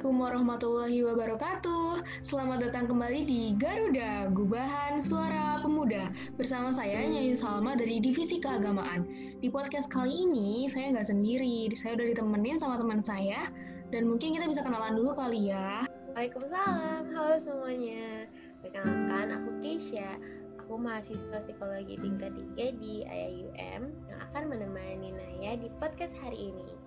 Assalamualaikum warahmatullahi wabarakatuh. Selamat datang kembali di Garuda Gubahan Suara Pemuda bersama saya Nyayu Salma dari Divisi Keagamaan. Di podcast kali ini saya nggak sendiri, saya udah ditemenin sama teman saya dan mungkin kita bisa kenalan dulu kali ya. Waalaikumsalam, halo semuanya. Perkenalkan, aku Keisha. Aku mahasiswa psikologi tingkat 3 di IAUM yang akan menemani Naya di podcast hari ini.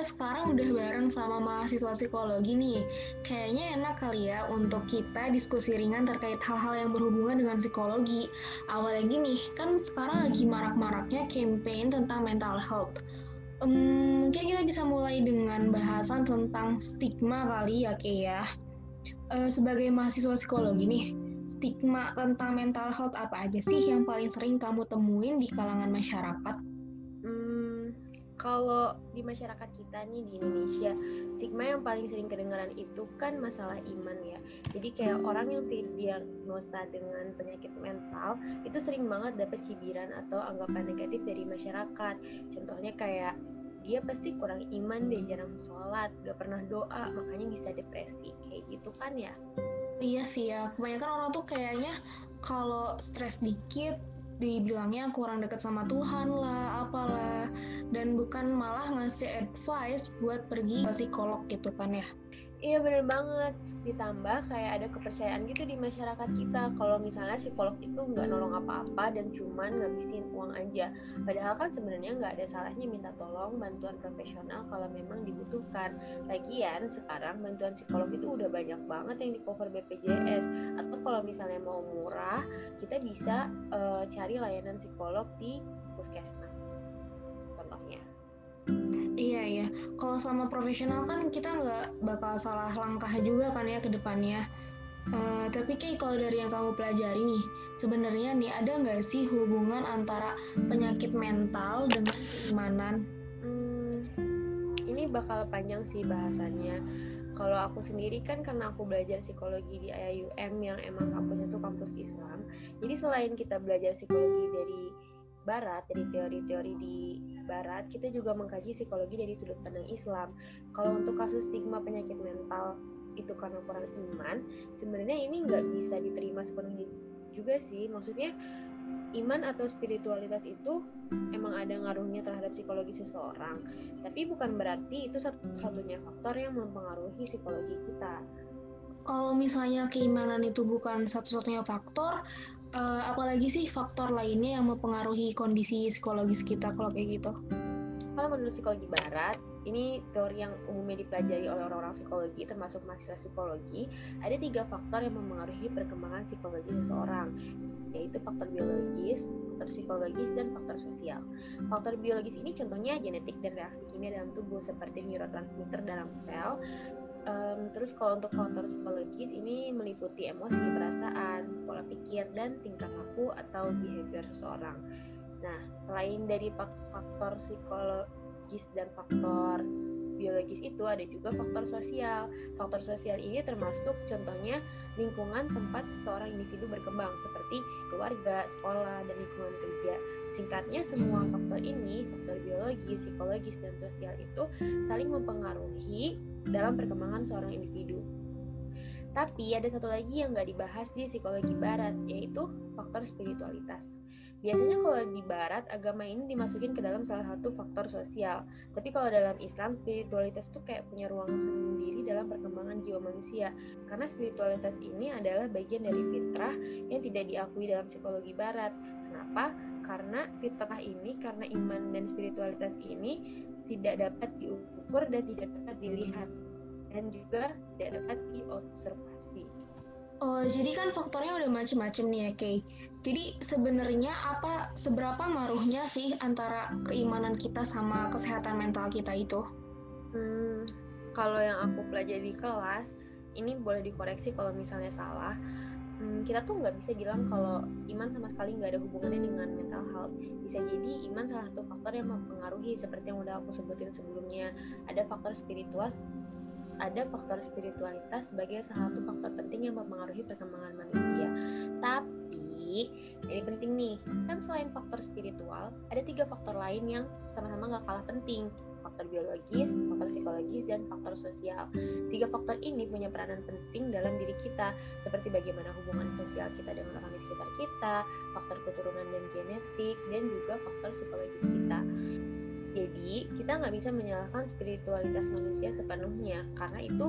Kita sekarang udah bareng sama mahasiswa psikologi nih, kayaknya enak kali ya untuk kita diskusi ringan terkait hal-hal yang berhubungan dengan psikologi. Awalnya nih, kan sekarang lagi marak-maraknya campaign tentang mental health. Um, mungkin kita bisa mulai dengan bahasan tentang stigma kali ya, Kay ya. Uh, sebagai mahasiswa psikologi nih, stigma tentang mental health apa aja sih yang paling sering kamu temuin di kalangan masyarakat? Kalau di masyarakat kita nih di Indonesia stigma yang paling sering kedengaran itu kan masalah iman ya. Jadi kayak orang yang terdiagnosa dengan penyakit mental itu sering banget dapat cibiran atau anggapan negatif dari masyarakat. Contohnya kayak dia pasti kurang iman deh jarang sholat gak pernah doa makanya bisa depresi. Kayak gitu kan ya? Iya sih ya kebanyakan orang tuh kayaknya kalau stres dikit dibilangnya kurang dekat sama Tuhan lah, apalah, dan bukan malah ngasih advice buat pergi ke psikolog gitu kan ya. Iya bener banget. Ditambah kayak ada kepercayaan gitu di masyarakat kita kalau misalnya psikolog itu nggak nolong apa-apa dan cuman ngabisin uang aja. Padahal kan sebenarnya nggak ada salahnya minta tolong bantuan profesional kalau memang dibutuhkan. Lagian sekarang bantuan psikolog itu udah banyak banget yang di cover BPJS. Atau misalnya mau murah, kita bisa uh, cari layanan psikolog di puskesmas. Contohnya. Iya iya, kalau sama profesional kan kita nggak bakal salah langkah juga kan ya ke depannya. Uh, tapi kayak kalau dari yang kamu pelajari nih, sebenarnya nih ada nggak sih hubungan antara penyakit mental dengan keimanan? Hmm, ini bakal panjang sih bahasannya. Kalau aku sendiri kan karena aku belajar psikologi di IAUM yang emang kampusnya tuh kampus Islam. Jadi selain kita belajar psikologi dari barat, dari teori-teori di barat, kita juga mengkaji psikologi dari sudut pandang Islam. Kalau untuk kasus stigma penyakit mental itu karena kurang iman, sebenarnya ini nggak bisa diterima sepenuhnya juga sih. Maksudnya iman atau spiritualitas itu emang ada ngaruhnya terhadap psikologi seseorang, tapi bukan berarti itu satu-satunya faktor yang mempengaruhi psikologi kita. Kalau misalnya keimanan itu bukan satu-satunya faktor, uh, apalagi sih faktor lainnya yang mempengaruhi kondisi psikologis kita kalau kayak gitu? Kalau menurut psikologi barat, ini teori yang umumnya dipelajari oleh orang-orang psikologi, termasuk mahasiswa psikologi, ada tiga faktor yang mempengaruhi perkembangan psikologi seseorang, yaitu faktor biologis, faktor psikologis, dan faktor sosial. Faktor biologis ini contohnya genetik dan reaksi kimia dalam tubuh seperti neurotransmitter dalam sel, Um, terus kalau untuk faktor psikologis ini meliputi emosi, perasaan, pola pikir, dan tingkah laku atau behavior seseorang. Nah, selain dari faktor psikologis dan faktor biologis itu ada juga faktor sosial. Faktor sosial ini termasuk contohnya lingkungan tempat seorang individu berkembang seperti keluarga, sekolah, dan lingkungan kerja. Singkatnya, semua faktor ini, faktor biologis, psikologis, dan sosial itu saling mempengaruhi dalam perkembangan seorang individu. Tapi ada satu lagi yang nggak dibahas di psikologi barat, yaitu faktor spiritualitas. Biasanya kalau di barat, agama ini dimasukin ke dalam salah satu faktor sosial. Tapi kalau dalam Islam, spiritualitas itu kayak punya ruang sendiri dalam perkembangan jiwa manusia. Karena spiritualitas ini adalah bagian dari fitrah yang tidak diakui dalam psikologi barat. Kenapa? Karena fitrah ini, karena iman dan spiritualitas ini tidak dapat diukur dan tidak dapat dilihat dan juga tidak dapat diobservasi. Oh, jadi kan faktornya udah macam-macam nih ya, Kay. Jadi sebenarnya apa seberapa ngaruhnya sih antara keimanan kita sama kesehatan mental kita itu? Hmm, kalau yang aku pelajari di kelas, ini boleh dikoreksi kalau misalnya salah hmm, kita tuh nggak bisa bilang kalau iman sama sekali nggak ada hubungannya dengan mental health bisa jadi iman salah satu faktor yang mempengaruhi seperti yang udah aku sebutin sebelumnya ada faktor spiritual ada faktor spiritualitas sebagai salah satu faktor penting yang mempengaruhi perkembangan manusia. Tapi jadi penting nih. Kan selain faktor spiritual ada tiga faktor lain yang sama-sama nggak kalah penting. Faktor biologis, faktor psikologis, dan faktor sosial. Tiga faktor ini punya peranan penting dalam diri kita, seperti bagaimana hubungan sosial kita dengan orang di sekitar kita, faktor keturunan dan genetik, dan juga kita nggak bisa menyalahkan spiritualitas manusia sepenuhnya, karena itu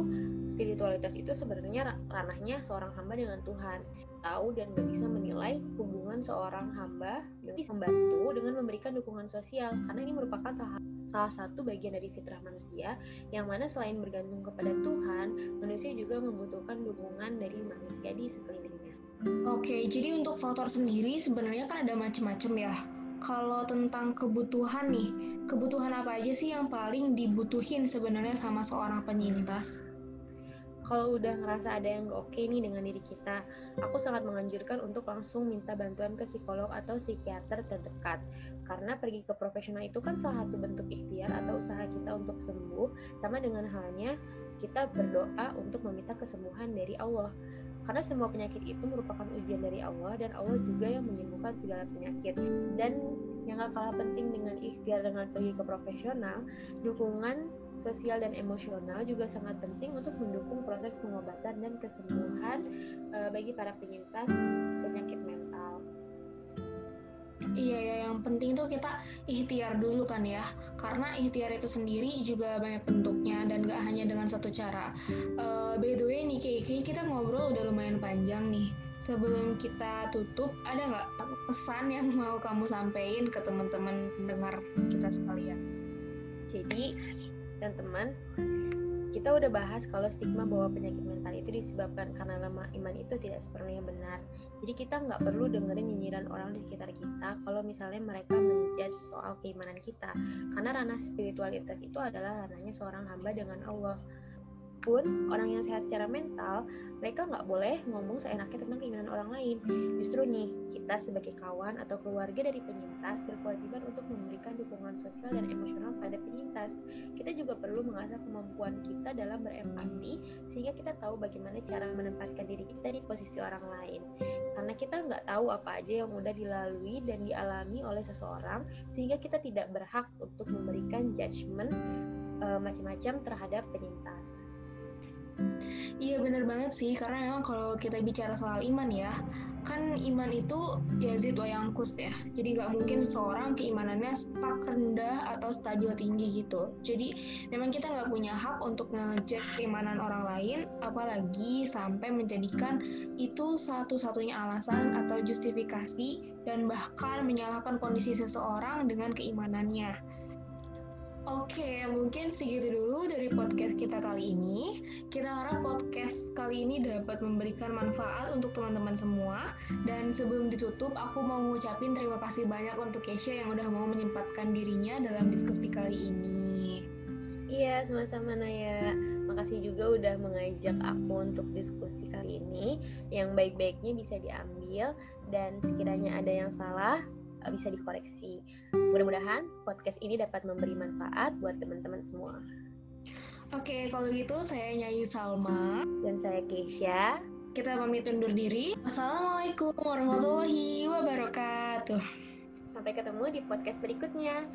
spiritualitas itu sebenarnya ranahnya seorang hamba dengan Tuhan tahu dan gak bisa menilai hubungan seorang hamba dengan membantu dengan memberikan dukungan sosial karena ini merupakan salah, salah satu bagian dari fitrah manusia yang mana selain bergantung kepada Tuhan manusia juga membutuhkan dukungan dari manusia di sekelilingnya. Oke, jadi untuk faktor sendiri sebenarnya kan ada macam-macam ya. Kalau tentang kebutuhan nih, kebutuhan apa aja sih yang paling dibutuhin sebenarnya sama seorang penyintas? kalau udah ngerasa ada yang gak oke nih dengan diri kita, aku sangat menganjurkan untuk langsung minta bantuan ke psikolog atau psikiater terdekat. Karena pergi ke profesional itu kan salah satu bentuk ikhtiar atau usaha kita untuk sembuh, sama dengan halnya kita berdoa untuk meminta kesembuhan dari Allah. Karena semua penyakit itu merupakan ujian dari Allah dan Allah juga yang menyembuhkan segala penyakit. Dan yang gak kalah penting dengan ikhtiar dengan pergi ke profesional, dukungan sosial dan emosional juga sangat penting untuk mendukung proses pengobatan dan kesembuhan uh, bagi para penyintas penyakit mental. Iya ya, yang penting tuh kita ikhtiar dulu kan ya, karena ikhtiar itu sendiri juga banyak bentuknya dan gak hanya dengan satu cara. Uh, by the way nih, kayaknya kita ngobrol udah lumayan panjang nih. Sebelum kita tutup, ada nggak pesan yang mau kamu sampaikan ke teman-teman pendengar kita sekalian? Jadi teman-teman kita udah bahas kalau stigma bahwa penyakit mental itu disebabkan karena lemah iman itu tidak sepenuhnya benar. Jadi kita nggak perlu dengerin nyinyiran orang di sekitar kita kalau misalnya mereka menjudge soal keimanan kita. Karena ranah spiritualitas itu adalah ranahnya seorang hamba dengan Allah pun orang yang sehat secara mental mereka nggak boleh ngomong seenaknya tentang keinginan orang lain justru nih kita sebagai kawan atau keluarga dari penyintas berkewajiban untuk memberikan dukungan sosial dan emosional pada penyintas kita juga perlu mengasah kemampuan kita dalam berempati sehingga kita tahu bagaimana cara menempatkan diri kita di posisi orang lain karena kita nggak tahu apa aja yang udah dilalui dan dialami oleh seseorang sehingga kita tidak berhak untuk memberikan judgement uh, macam-macam terhadap penyintas. Iya bener banget sih, karena memang kalau kita bicara soal iman ya, kan iman itu yazid wa yangkus ya. Jadi nggak mungkin seseorang keimanannya stuck rendah atau stabil tinggi gitu. Jadi memang kita nggak punya hak untuk ngejudge keimanan orang lain, apalagi sampai menjadikan itu satu-satunya alasan atau justifikasi dan bahkan menyalahkan kondisi seseorang dengan keimanannya. Oke, mungkin segitu dulu dari podcast kita kali ini. Kita harap podcast kali ini dapat memberikan manfaat untuk teman-teman semua. Dan sebelum ditutup, aku mau ngucapin terima kasih banyak untuk Keisha yang udah mau menyempatkan dirinya dalam diskusi kali ini. Iya, sama-sama Naya. Makasih juga udah mengajak aku untuk diskusi kali ini. Yang baik-baiknya bisa diambil dan sekiranya ada yang salah, bisa dikoreksi. Mudah-mudahan podcast ini dapat memberi manfaat buat teman-teman semua. Oke, kalau gitu saya Nyayu Salma dan saya Keisha. Kita pamit undur diri. Assalamualaikum warahmatullahi wabarakatuh. Sampai ketemu di podcast berikutnya.